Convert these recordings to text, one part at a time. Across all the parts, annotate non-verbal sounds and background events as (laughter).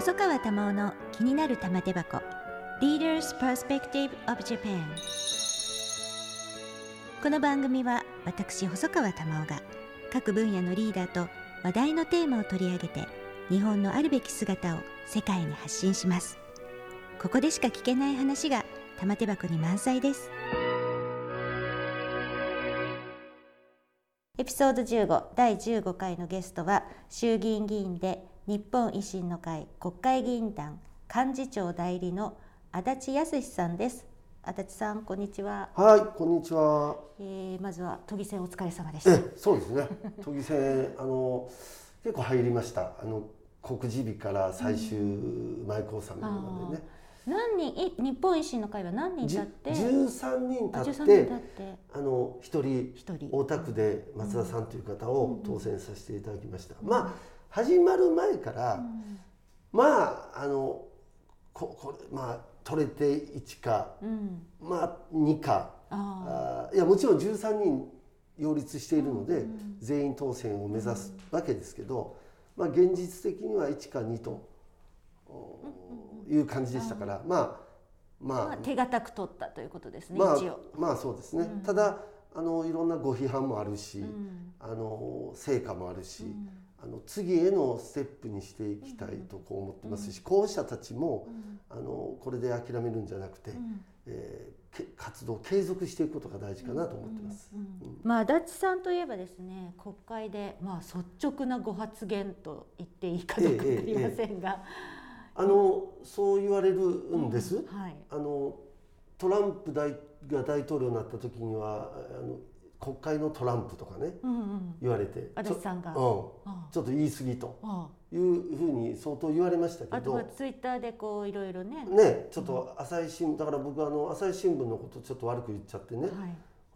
細川珠緒の気になる玉手箱。Leaders Perspective of Japan この番組は私細川珠緒が各分野のリーダーと話題のテーマを取り上げて日本のあるべき姿を世界に発信します。ここでしか聞けない話が玉手箱に満載です。エピソード15第15回のゲストは衆議院議員で日本維新の会国会議員団幹事長代理の足立康さんです。足立さんこんにちは。はいこんにちは。えー、まずは都議選お疲れ様でした。えそうですね。都議選あの結構入りました。あの告示日から最終前交差までね、何人い日本維新の会は何人じ立って？13人あ13立って人立って。あの一人一人。大田区で松田さんという方を当選させていただきました、まあ始まる前から、うん。まああのここれまあ取れて1かうん。まあ2か。あいやもちろん13人擁立しているので、うん全員当選を目指すわけですけど、まあ、現実的には1か2とおいう感じでしたから、まああまあ。まあ手堅く取ったということですね、まあ一応、まあそうですね、うん。ただあのいろんなご批判もあるし、うん。あの成果もあるし、うんあの次へのステップにしていきたいとこう思ってますし、候補者たちもあのこれで諦めるんじゃなくて、うん。えーけ活動を継続していくことが大事かなと思ってます。うんまあ足立さんといえばですね国会でまあ率直なご発言と言っていいかどうか分かりませんが、あのそう言われるんです。はい。あのトランプ大が大統領になった時にはあの国会のトランプとかねうんうん。言われて。足立さんが。ちょ,、うん、あちょっと言い過ぎとあいうふうに相当言われましたけど。あとはツイッターでこういろいろねね。ちょっと朝日新聞だから僕はあの朝日新聞のことちょっと悪く言っちゃってね、はい。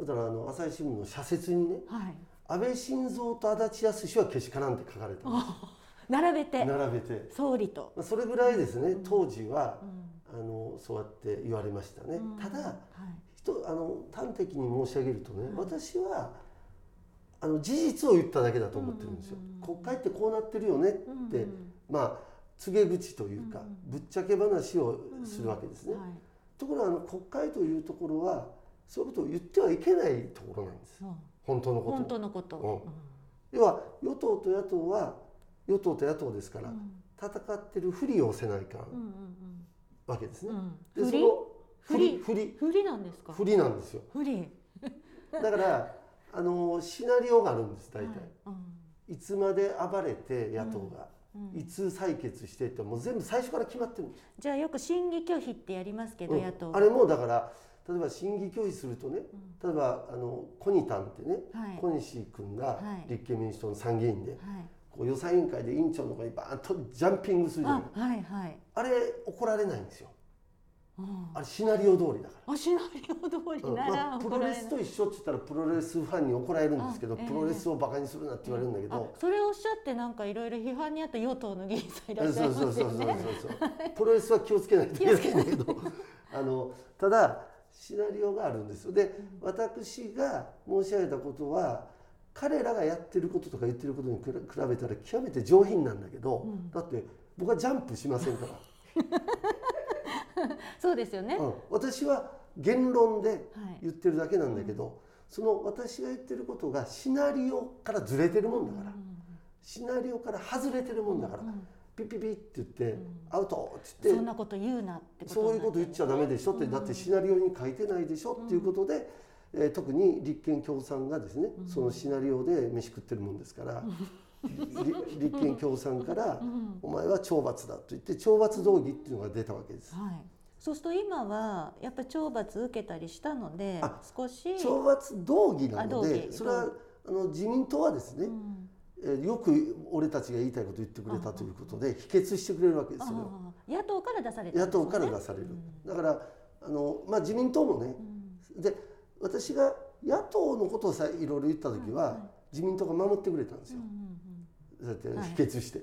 だからあの朝日新聞の社説にねはい。安倍晋三と足立康はけしからんって書かれたんで並べて。す並べて。総理と、まあそれぐらいですね。当時はうんあのそうやって言われましたね。うん。ただはい。人あの端的に申し上げるとね、はい。私はあの事実を言っただけだと思ってるんですよ、うんうんうん国会ってこうなってるよねって、うんうんまあ告げ口というか、うんぶっちゃけ話をするわけですね、はい。ところがあの国会というところはそういうことを言ってはいけないところなんです。本当のこと本当のこと、うん。要は与党と野党は与党と野党ですから、うん。戦ってるふりをせないかんうんうんわけですね。う、ん。でその振り？ふり振りなんですか？ふりなんですよ。振り。だからあのシナリオがあるんです大体、はい。うん。いつまで暴れて野党が、うん。いつ採決してってもう全部最初から決まってるじゃあよく審議拒否ってやりますけど、うん。野党。あれもだから例えば審議拒否するとね例えばあのコニタンってね、はい。小西君がはい。立憲民主党の参議院で、はいこう予算委員会で委員長のとこにバーンとジャンピングするじゃない。あはいはい。あれ怒られないんですよ。うんあれシナリオ通りだかあシナリオ通ら、りならまあ、プロレスと一緒って言ったらプロレスファンに怒られるんですけど、あええ。プロレスをバカにするなって言われるんだけあど、それをおっしゃってなんかいろいろ批判にあった与党の議員さんいらっしゃそいうます (laughs) そうそうそうそうよね。そう。プロレスは気をつけないといけないんだけど (laughs) あのただシナリオがあるんですよ。で私が申し上げたことは彼らがやってることとか言ってることに比べたら極めて上品なんだけど、うん。だって僕はジャンプしませんから、(laughs) そうですよね。うん、私は言論ではい。言ってるだけなんだけど、その私が言ってることがシナリオからずれてるもんだから、シナリオから外れてるもんだから、うんピッピッピッって言って、ん。アウトって言ってそんなこと言うなってことそういうこと言っちゃダメでしょって、うん。だってシナリオに書いてないでしょっていうことで、えー特に立憲共産がですね、そのシナリオで飯食ってるもんですから、(laughs) り立憲共産から、んお前は懲罰だと言って懲罰動議っていうのが出たわけです。はい。そうすると今はやっぱり懲罰受けたりしたのであ少し。懲罰動議なので議それはあの自民党はですね、うんえーよく俺たちが言いたいこと言ってくれたということで否決してくれるわけですよ。野党から出されたん野党から出される。だからあの、まあ、自民党もね、うんで私が野党のことをさいろいろ言った時は、自民党が守ってくれたんですよ、だってはい。否決して。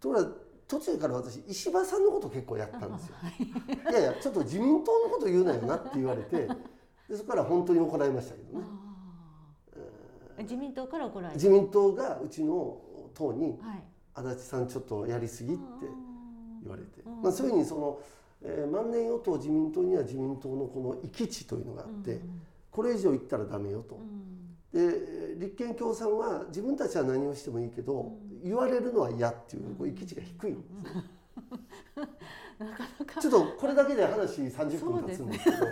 ところが途中から私石破さんのこと結構やったんですよ。はい。いやいやちょっと自民党のこと言うなよなって言われてでそこから本当に怒られましたけどね。あ自民党から怒られた。自民党がうちの党にはい。「足立さんちょっとやりすぎ」って言われて、うんまあ、そういうふうにその、えー万年与党自民党には自民党のこの行き地というのがあって、うんこれ以上行ったらダメよと。う。ん。で立憲共産は自分たちは何をしてもいいけど、言われるのは嫌っていうこう行き地が低いんです。ね。(laughs) なかなか。ちょっとこれだけで話30分経つんですけど。(laughs)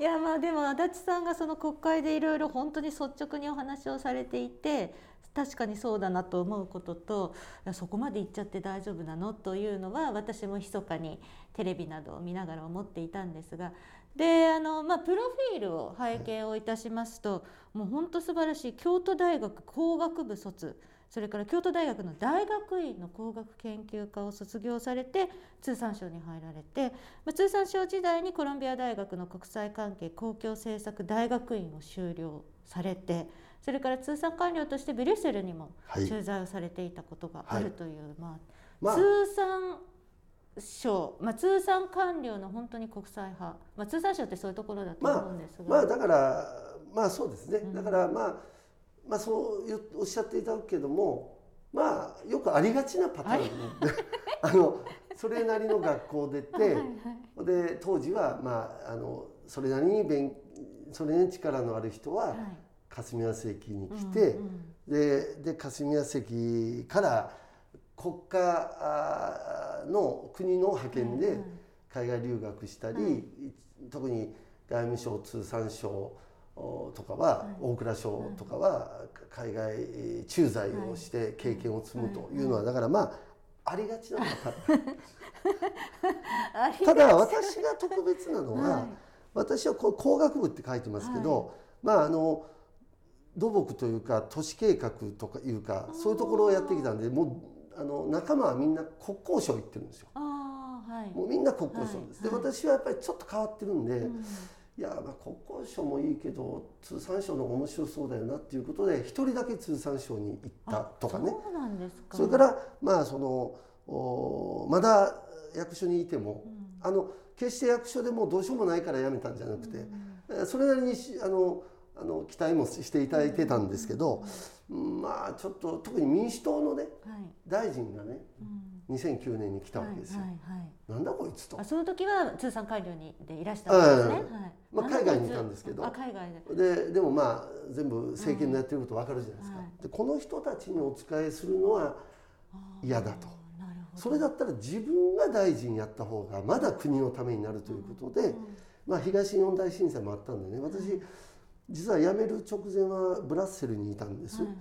いやまあでも足立さんがその国会でいろいろ本当に率直にお話をされていて確かにそうだなと思うこととそこまで言っちゃって大丈夫なの？というのは私も密かにテレビなどを見ながら思っていたんですが。であの、まあ、プロフィールを拝見をいたしますと、もう本当素晴らしい京都大学工学部卒それから京都大学の大学院の工学研究科を卒業されて通産省に入られて、まあ、通産省時代にコロンビア大学の国際関係公共政策大学院を修了されてそれから通産官僚としてブリュッセルにもはい。駐在をされていたことがあるという、まあまあ。通産省、まあ、通産官僚の本当に国際派、まあ、通産省ってそういうところだと思うんですが、まあだからまあそうですね、うん。だからまあまあそうおっしゃっていただくけどもまあよくありがちなパターンで。あ (laughs) のそれなりの学校出て、はいはいで当時はまああのそれなりに勉それに力のある人ははい霞が関に来て、うんうん。でで霞が関から国家の国の派遣ではいはい海外留学したり、はい特に外務省通産省おとかは、はい。大蔵省とかは海外えー駐在をして経験を積むとい。うのはだからまあありがちなパターンありただ私が特別なのは、はい。私はこう工学部って書いてますけど、まああの土木というか都市計画とかいうかそういうところをやってきたんでもうあの仲間はみんな国交省行ってるんですよ。ああはい。もうみんな国交省です。はいで私はやっぱりちょっと変わってるんで、うんいやまあ国交省もいいけど通産省の方が面白そうだよなっていうことで一人だけ通産省に行ったとかね。そうなんですか。それからまあそのおまだ役所にいても、あの決して役所でもうどうしようもないから辞めたんじゃなくて、えーそれなりにしあのあの期待もしていただいてたんですけど、うんまあちょっと特に民主党のねはい大臣がねうん2009年に来たわけですよ。はいはいはいなんだこいつとあ。その時は通産官僚にでいらしたわけですね。ええはい。まあ海外にいたんですけどあ海外で。ででもまあ全部政権のやってること分かるじゃないですか。はいでこの人たちにお仕えするのは嫌だと。それだったら自分が大臣やった方がまだ国のためになるということで、まあ、東日本大震災もあったんでね私実は辞める直前はブラッセルにいたんです、はいはい。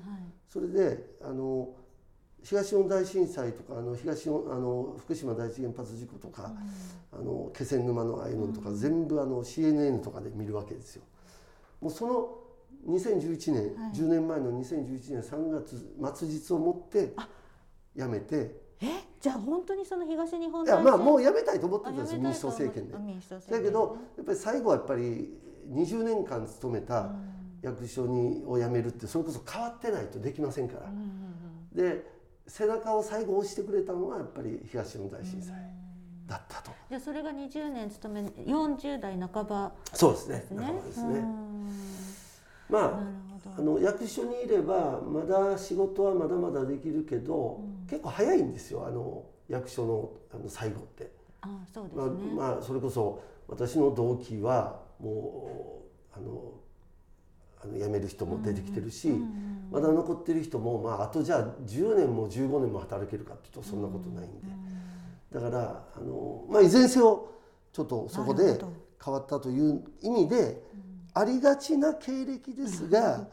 それであの東日本大震災とかあの東日本あの福島第一原発事故とか、あの気仙沼のああいうのとか、全部あの CNN とかで見るわけですよ。もうその2011年、はい。10年前の2011年3月末日をもって辞めて。え？じゃあ本当にその東日本いやまあもうう辞めたいと思ってたんですよ民主党政権で。だけどやっぱり最後はやっぱり20年間勤めた役所にを辞めるってそれこそ変わってないとできませんから。うんうんうんで背中を最後押してくれたのはやっぱり東日本大震災だったと。じゃあそれが20年勤め40代半ばそうですねですね。仲間ですね。うんまああど。の役所にいればまだ仕事はまだまだできるけど、結構早いんですよあの役所のあの最後って。あそうですまあね。まあそれこそ私の同期はもうあのあの辞める人も出てきてるし、うんうんまだ残ってる人も、まあ、あとじゃあ10年も15年も働けるかっていうとそんなことないんで、だからあの、まあ、いずれにせよちょっとそこで変わったという意味で、ありがちな経歴ですが、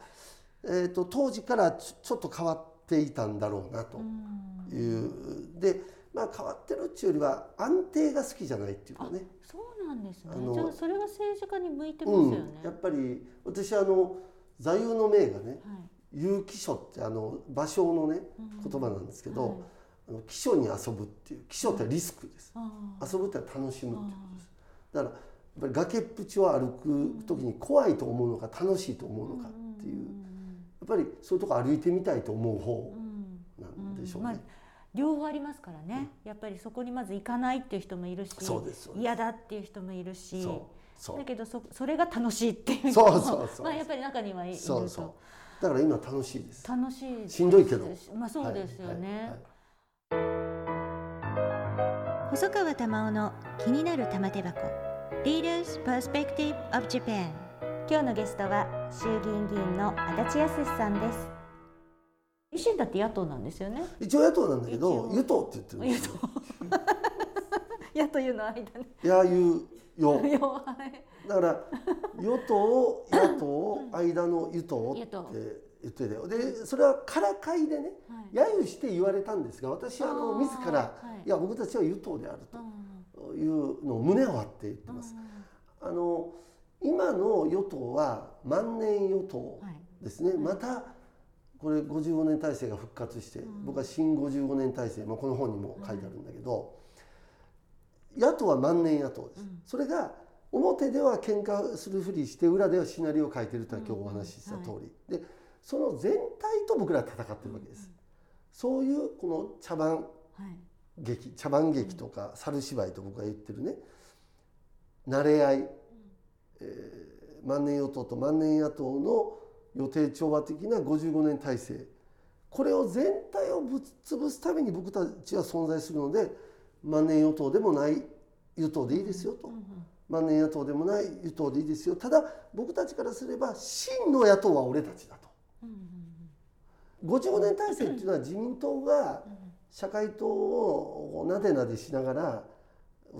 えー、と当時からちょっと変わっていたんだろうなとうん。いう、で、まあ、変わってるっていうよりは安定が好きじゃないっていうかね。そうなんですね。あ。のじゃあそれが政治家に向いてますうんよね。、やっぱり私あの座右の銘がねはい。「有機書」ってあの芭蕉のねうん。言葉なんですけど、はい。あの機書に遊ぶっていう機書ってリスクです、遊ぶって楽しむってことです。だからやっぱり崖っぷちを歩く時に怖いと思うのか楽しいと思うのかっていう。やっぱりそういうとこ歩いてみたいと思う方うんなんでしょうまあね。両方ありますからね、やっぱりそこにまず行かないっていう人もいるし嫌だっていう人もいるしそうそう。だけどそそれが楽しいっていう人そうもそうそう。(laughs) まあやっぱり中にはいると。そうそう。だから今楽しいです。楽しいです。しんどいけど。まあそうですよね、はいはいはい。細川珠緒の気になる玉手箱。Leaders Perspective of Japan 今日のゲストは衆議院議員の足立康さんです維新だって野党なんですよね。一応野党なんだけど与党って言ってるんですよ。野とい (laughs) うの間ねやゆよ。(laughs) だから与党野党間の与党って言ってたよ。でそれはからかいでねはい。揶揄して言われたんですが私はあの自ら、はい。い、や僕たちは与党であるうん。というのを胸を張って言ってます。あの今の与党は万年与党はい。ですね、またこれ55年体制が復活して、ん。僕は新55年体制、まあ、この本にも書いてあるんだけど、野党は万年野党です、うん。それが表では喧嘩するふりして裏ではシナリオを書いてるというのは今日お話しした通り、でその全体と僕らは戦ってるわけです、そういうこの茶番はい。劇茶番劇とか猿芝居と僕が言ってるね慣れ合い、えー万年与党と万年野党の予定調和的な55年体制これを全体をぶっ潰すために僕たちは存在するので万年与党でもない与党でいいですよと、万年野党でもない与党でいいですよただ僕たちからすれば真の野党は俺たちだと。55年体制っていうのは自民党が社会党をなでなでしながら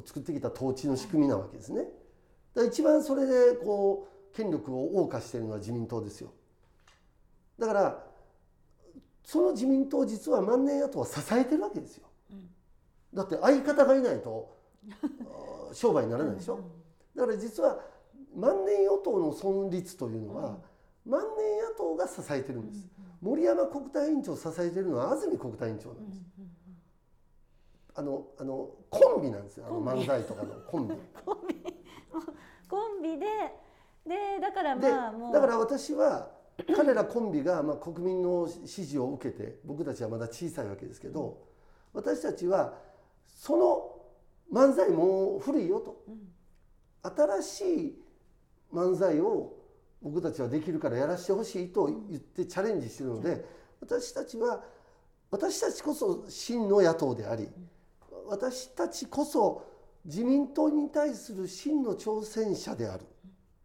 作ってきた統治の仕組みなわけですね。だ一番それでこう権力を謳歌しているのは自民党ですよ。だからその自民党を実は万年野党は支えてるわけですよ。だって相方がいないと (laughs) 商売にならないでしょ。だから実は万年与党の存立というのは万年野党が支えてるんです。森山国対委員長を支えてるのは安住国対委員長なんです。あのあのコンビなんですよ。あの漫才とかのコンビ。(laughs) コンビコンビででだからでまあもうだから私は彼らコンビがま国民の支持を受けて僕たちはまだ小さいわけですけど私たちはその漫才も古いよと。新しい漫才を僕たちはできるからやらせてほしいと言ってチャレンジしてるので私たちは私たちこそ真の野党であり私たちこそ自民党に対する真の挑戦者である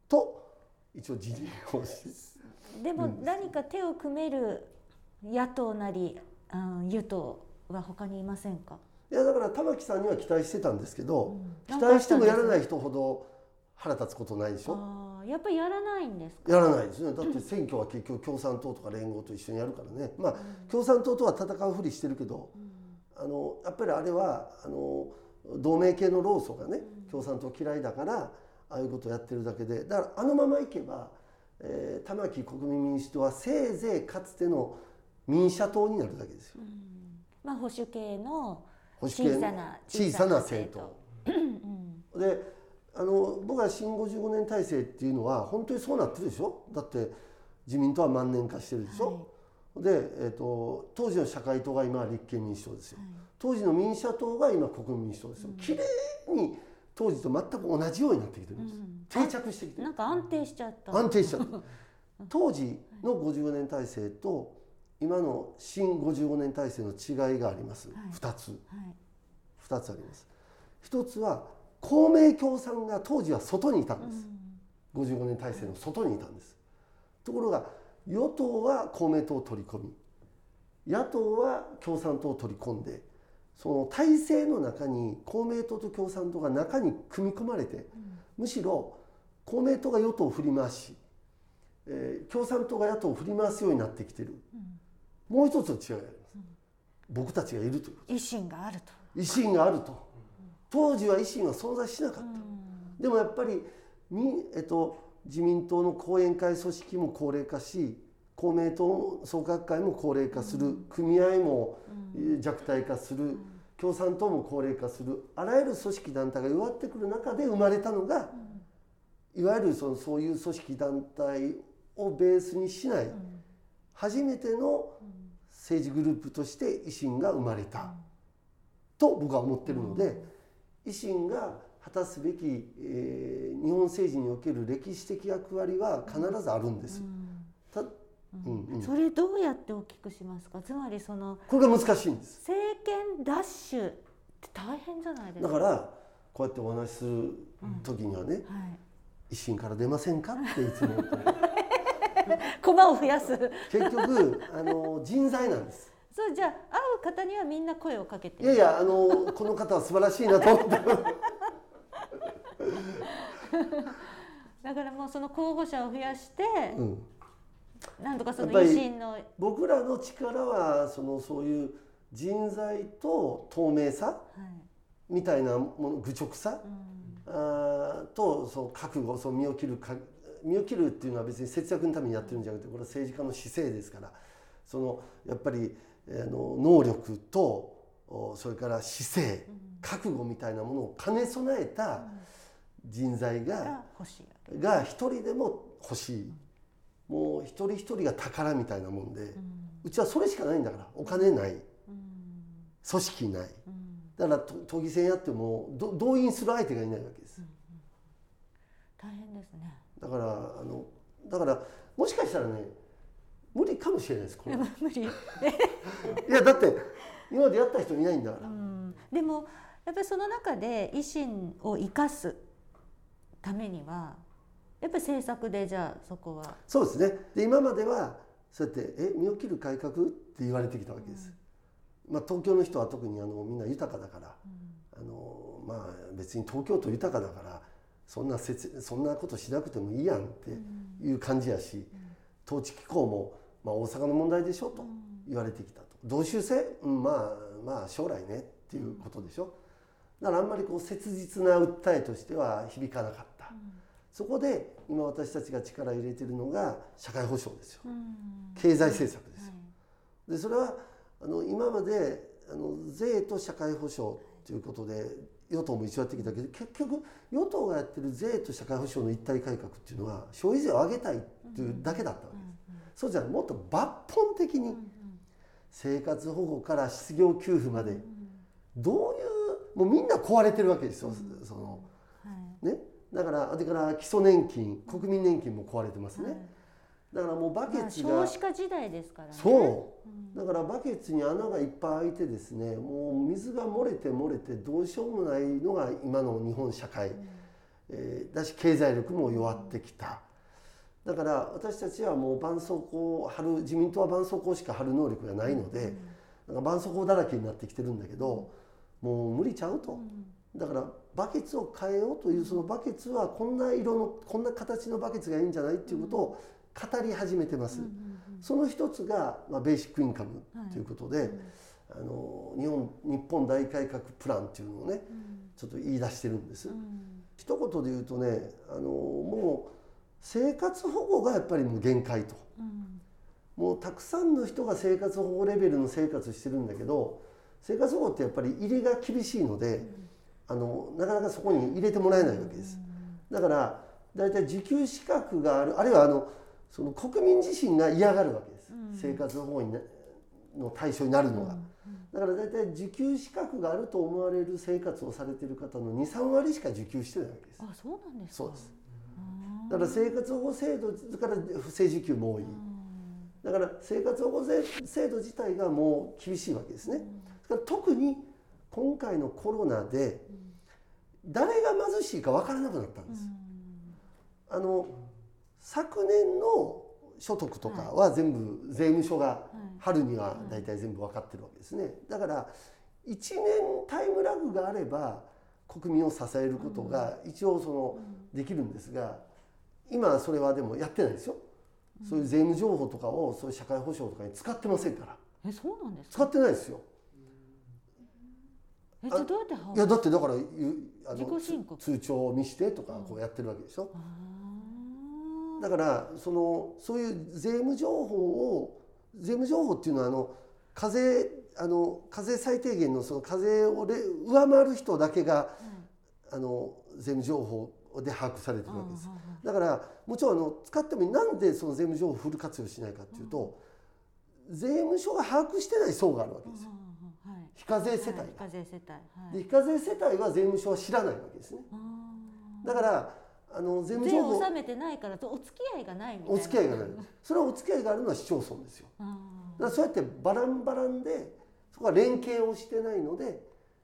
と一応自認をしでも何か手を組める野党なり、うん、与党は他にいませんか？いやだから玉木さんには期待してたんですけど、うん。期待してもやらない人ほど腹立つことないでしょ？やっぱりやらないんですか？やらないですね。だって選挙は結局共産党とか連合と一緒にやるからね。まあ共産党とは戦うふりしてるけどあのやっぱりあれはあの同盟系の労組がね共産党嫌いだからああいうことをやってるだけで。だからあのままいけば、えー玉木国民民主党はせいぜいかつての民社党になるだけですよ。まあ保守系の保守系小さな小さな政党。うん。であの僕は新55年体制っていうのは本当にそうなってるでしょ？だって自民党は万年化してるでしょ、で、えー、と当時の社会党が今は立憲民主党ですよ、当時の民社党が今国民民主党ですよ、綺麗に当時と全く同じようになってきてるんです、定着してきてる。なんか安定しちゃった。安定しちゃった。(laughs) 当時の55年体制と今の新55年体制の違いがあります、はい。2つ。はい。2つあります。1つは公明共産が当時は外にいたんです、55年体制の外にいたんです。ところが与党は公明党を取り込み野党は共産党を取り込んでその体制の中に公明党と共産党が中に組み込まれて、むしろ公明党が与党を振り回し、えー共産党が野党を振り回すようになってきてる、もう一つの違いがあります、僕たちがいるという維新があると。維新があると。当時は維新は存在しなかった、でもやっぱりみ、えっと、自民党の後援会組織も高齢化し公明党創価学会も高齢化する、組合もえー弱体化する、共産党も高齢化するあらゆる組織団体が弱ってくる中で生まれたのが、いわゆるそのそういう組織団体をベースにしない、初めての政治グループとして維新が生まれた、と僕は思ってるので、維新が果たすべき、えー日本政治における歴史的役割は必ずあるんです。それどうやって大きくしますか？つまりそのこれが難しいんです。政権奪取っ大変じゃないですか？だからこうやってお話しする時にはね、はい。維新から出ませんか？っていつも言ってる。(laughs) 駒を増やす。結局あの人材なんです。そうじゃあ会う方にはみんな声をかけていやいやあのこの方は素晴らしいなと思って (laughs) だからもうその候補者を増やして、うんなんとかその維新の、はい、僕らの力はそのそういう人材と透明さみたいなもの愚直さうん。あーとその覚悟その身を切るか身を切るっていうのは別に節約のためにやってるんじゃなくてこれは政治家の姿勢ですからそのやっぱりあの能力とおそれから姿勢覚悟みたいなものを兼ね備えた人材がが欲しい、が一人でも欲しいもう一人一人が宝みたいなもんでうちはそれしかないんだからお金ない。うん。組織ない。うん。だからと都議選やってもど動員する相手がいないわけです。大変ですね。だからあのだからもしかしたらね無理かもしれないですこれ。い (laughs) 無理、(laughs) やだって今までやった人いないんだから、うん、でもやっぱりその中で維新を生かすためにはやっぱり政策でじゃあそこは、そうですね。で今まではそうやって「え身を切る改革?」って言われてきたわけです、まあ、東京の人は特にあのみんな豊かだから。あのまあ別に東京都豊かだからそんなせつそんなことしなくてもいいやんっていう感じやし統治機構も、まあ、大阪の問題でしょと言われてきたと。同州制、うん、まあまあ将来ねっていうことでしょ。だからあんまりこう切実な訴えとしては響かなかったそこで今私たちが力入れてるのが社会保障ですよ。経済政策ですよ。でそれはあの今まであの税と社会保障ということで与党も一緒やってきたけど結局与党がやってる税と社会保障の一体改革っていうのは消費税を上げたいっていうだけだったわけです。そうじゃもっと抜本的に生活保護から失業給付までどういうもうみんな壊れてるわけですよ。そのね、だからだから基礎年金国民年金も壊れてますね。だからもうバケツが、まあ少子化時代ですからね。そう。だからバケツに穴がいっぱい開いてですねもう水が漏れて漏れてどうしようもないのが今の日本社会、えーだし経済力も弱ってきた。だから私たちはもう絆創膏を貼る自民党は絆創膏しか貼る能力がないので、なん。か絆創膏だらけになってきてるんだけどもう無理ちゃうと。だからバケツを変えようというそのバケツはこんな色のこんな形のバケツがいいんじゃないっていうことを語り始めてます。その一つが、まあ、ベーシックインカムということで、あの日本日本大改革プランっていうのをね、ちょっと言い出してるんです。一言で言うとねあのもう生活保護がやっぱりもう限界と。もうたくさんの人が生活保護レベルの生活してるんだけど生活保護ってやっぱり入りが厳しいので、あのなかなかそこに入れてもらえないわけです。だから大体受給資格があるあるいはあのその国民自身が嫌がるわけです、生活保護になの対象になるのが、だから大体受給資格があると思われる生活をされている方の23割しか受給してないわけです。あそうなんですか。そうです。だから生活保護制度だから不正受給も多い。だから生活保護制度自体がもう厳しいわけですね。だから特に今回のコロナで誰が貧しいか分からなくなったんです。あの昨年の所得とかは全部税務署が春には大体全部分かってるわけですね。だから1年タイムラグがあれば国民を支えることが一応そのできるんですが今はそれはでもやってないですよ。そういう税務情報とかをそういう社会保障とかに使ってませんから。えそうなんですか？使ってないですよえじゃあどうやっていやだってだからゆあ自の通帳を見してとかこうやってるわけでしょ？あだからそのそういう税務情報を税務情報っていうのはあの課税あの課税最低限のその課税をれ上回る人だけがあの税務情報で把握されてるわけです。だからもちろんあの使ってもなんでその税務情報をフル活用しないかっていうと、税務署が把握してない層があるわけですよ。非課税世帯。が。はい非課税世帯。はい。で非課税世帯は税務署は知らないわけですね。あだからあの税ー務情報税を納めてないからとお付き合いがないお付き合いがない。それはお付き合いがあるのは市町村ですよ。あだからそうやってバランバランでそこは連携をしてないので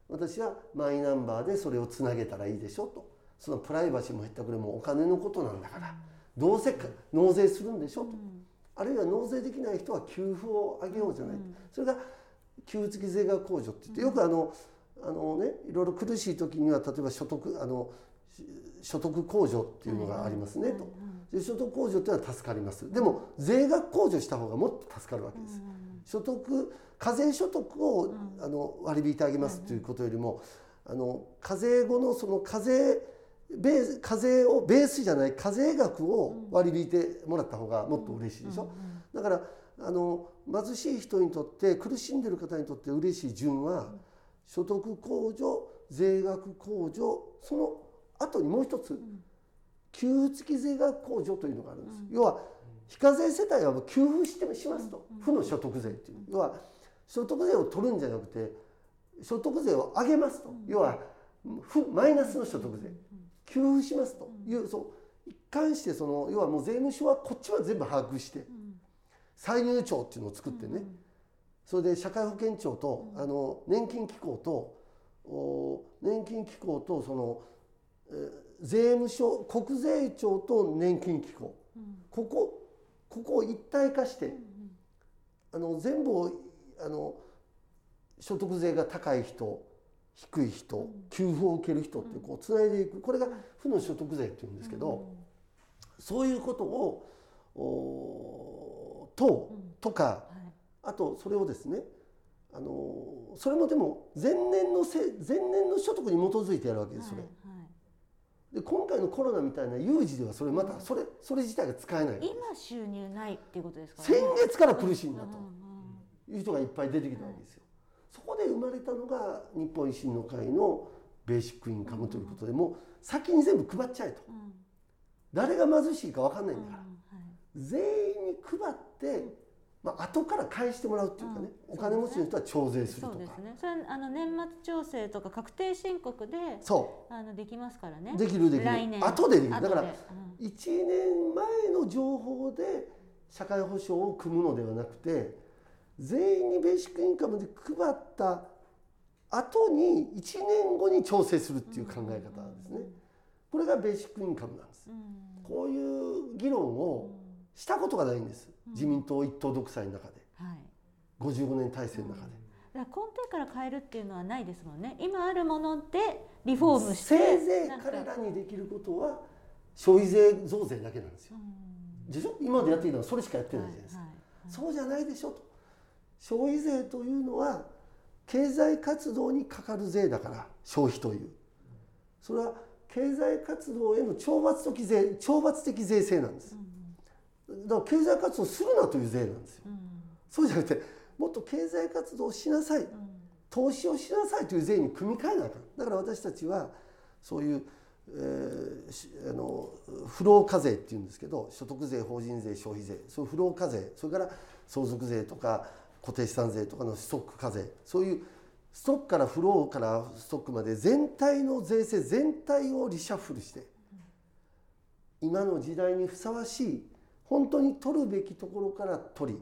私はマイナンバーでそれをつなげたらいいでしょと。そのプライバシーも減ったくれもお金のことなんだから。どうせ納税するんでしょと、あるいは納税できない人は給付をあげようじゃない、それが給付税額控除って言ってよくあのあのねいろいろ苦しい時には例えば所得あの所得控除っていうのがありますねと。で所得控除っていうのは助かります。でも税額控除した方がもっと助かるわけです。所得課税所得を、あの割り引いてあげますということよりも、あの課税後のその課税ベース課税をベースじゃない課税額を割り引いてもらった方がもっと嬉しいでしょ。だからあの貧しい人にとって苦しんでる方にとって嬉しい順は、所得控除税額控除その後にもう一つ、給付税額控除というのがあるんです。要は非課税世帯は給付してしますと、負の所得税っていう。要は所得税を取るんじゃなくて所得税を上げますと、要はマイナスの所得税、給付しますと。いう、そう一貫してその要はもう税務署はこっちは全部把握して、歳入庁っていうのを作ってね、それで社会保険庁と、あの年金機構と年金機構とその、えー、税務署国税庁と年金機構、ここここを一体化して、あの全部をあの所得税が高い人低い人給付を受ける人ってこうつないでいく。これが負の所得税っていうんですけど、そういうことをととか、あとそれをですねあのそれもでも前年のせ前年の所得に基づいてやるわけですそれ。で今回のコロナみたいな有事ではそれまたそれそれ自体が使えない。今収入ないっていうことですか、ね、先月から苦しいんだと。いう人がいっぱい出てきたわけですよ。そこで生まれたのが日本維新の会のベーシックインカムということでもう先に全部配っちゃえと、誰が貧しいか分かんないんだから、全員に配ってまあ後から返してもらうっていうかね、うん、お金持ちの人は徴税するとか。そうですね。それあの年末調整とか確定申告でそう。あのできますからね。できるできる。来年。後でできる。だから、1年前の情報で社会保障を組むのではなくて全員にベーシックインカムで配った後に1年後に調整するっていう考え方ですね、これがベーシックインカムなんです、こういう議論をしたことがないんです、自民党一党独裁の中で、はい、55年体制の中で。根底から変えるっていうのはないですもんね。今あるものでリフォームしてせいぜい彼らにできることは消費税増税だけなんですよ、でしょ？今までやっていいのはそれしかやってないじゃないですか、はいはい。そうじゃないでしょと。消費税というのは経済活動にかかる税だから消費という。それは経済活動への懲罰的税懲罰的税制なんです、だから経済活動するなという税なんですよ、そうじゃなくてもっと経済活動をしなさい、投資をしなさいという税に組み替えなかだから私たちはそういう、えー、あの不労課税っていうんですけど所得税法人税消費税そういう不労課税それから相続税とか固定資産税とかのストック課税そういうストックからフローからストックまで全体の税制全体をリシャッフルして今の時代にふさわしい本当に取るべきところから取り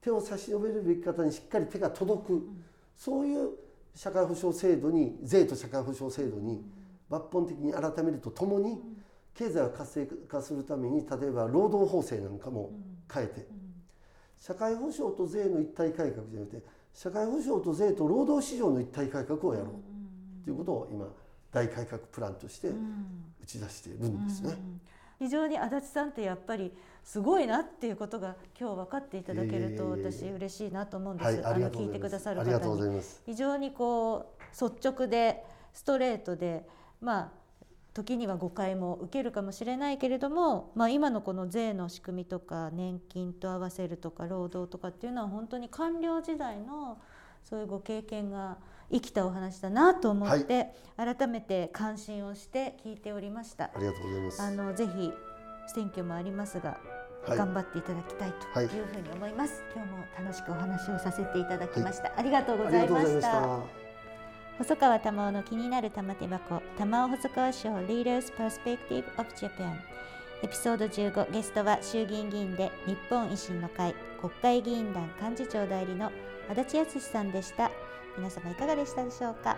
手を差し伸べるべき方にしっかり手が届く、そういう社会保障制度に税と社会保障制度に抜本的に改めるとともに経済を活性化するために例えば労働法制なんかも変えて社会保障と税の一体改革じゃなくて社会保障と税と労働市場の一体改革をやろうということを今大改革プランとして打ち出しているんですね。非常に足立さんってやっぱりすごいなっていうことが今日分かっていただけると私嬉しいなと思うんです。あの聞いてくださる方に。非常にこう率直でストレートでまあ時には誤解も受けるかもしれないけれども、まあ、今のこの税の仕組みとか年金と合わせるとか労働とかっていうのは本当に官僚時代のそういうご経験が生きたお話だなと思って、はい、改めて関心をして聞いておりました。ありがとうございます。あのぜひ選挙もありますが、はい、頑張っていただきたいというふうに思います、はい、今日も楽しくお話をさせていただきました、ありがとうございました。細川玉緒の気になる玉手箱。玉緒細川賞 Leaders Perspective of Japan エピソード15ゲストは衆議院議員で日本維新の会国会議員団幹事長代理の足立康さんでした皆様いかがでしたでしょうか？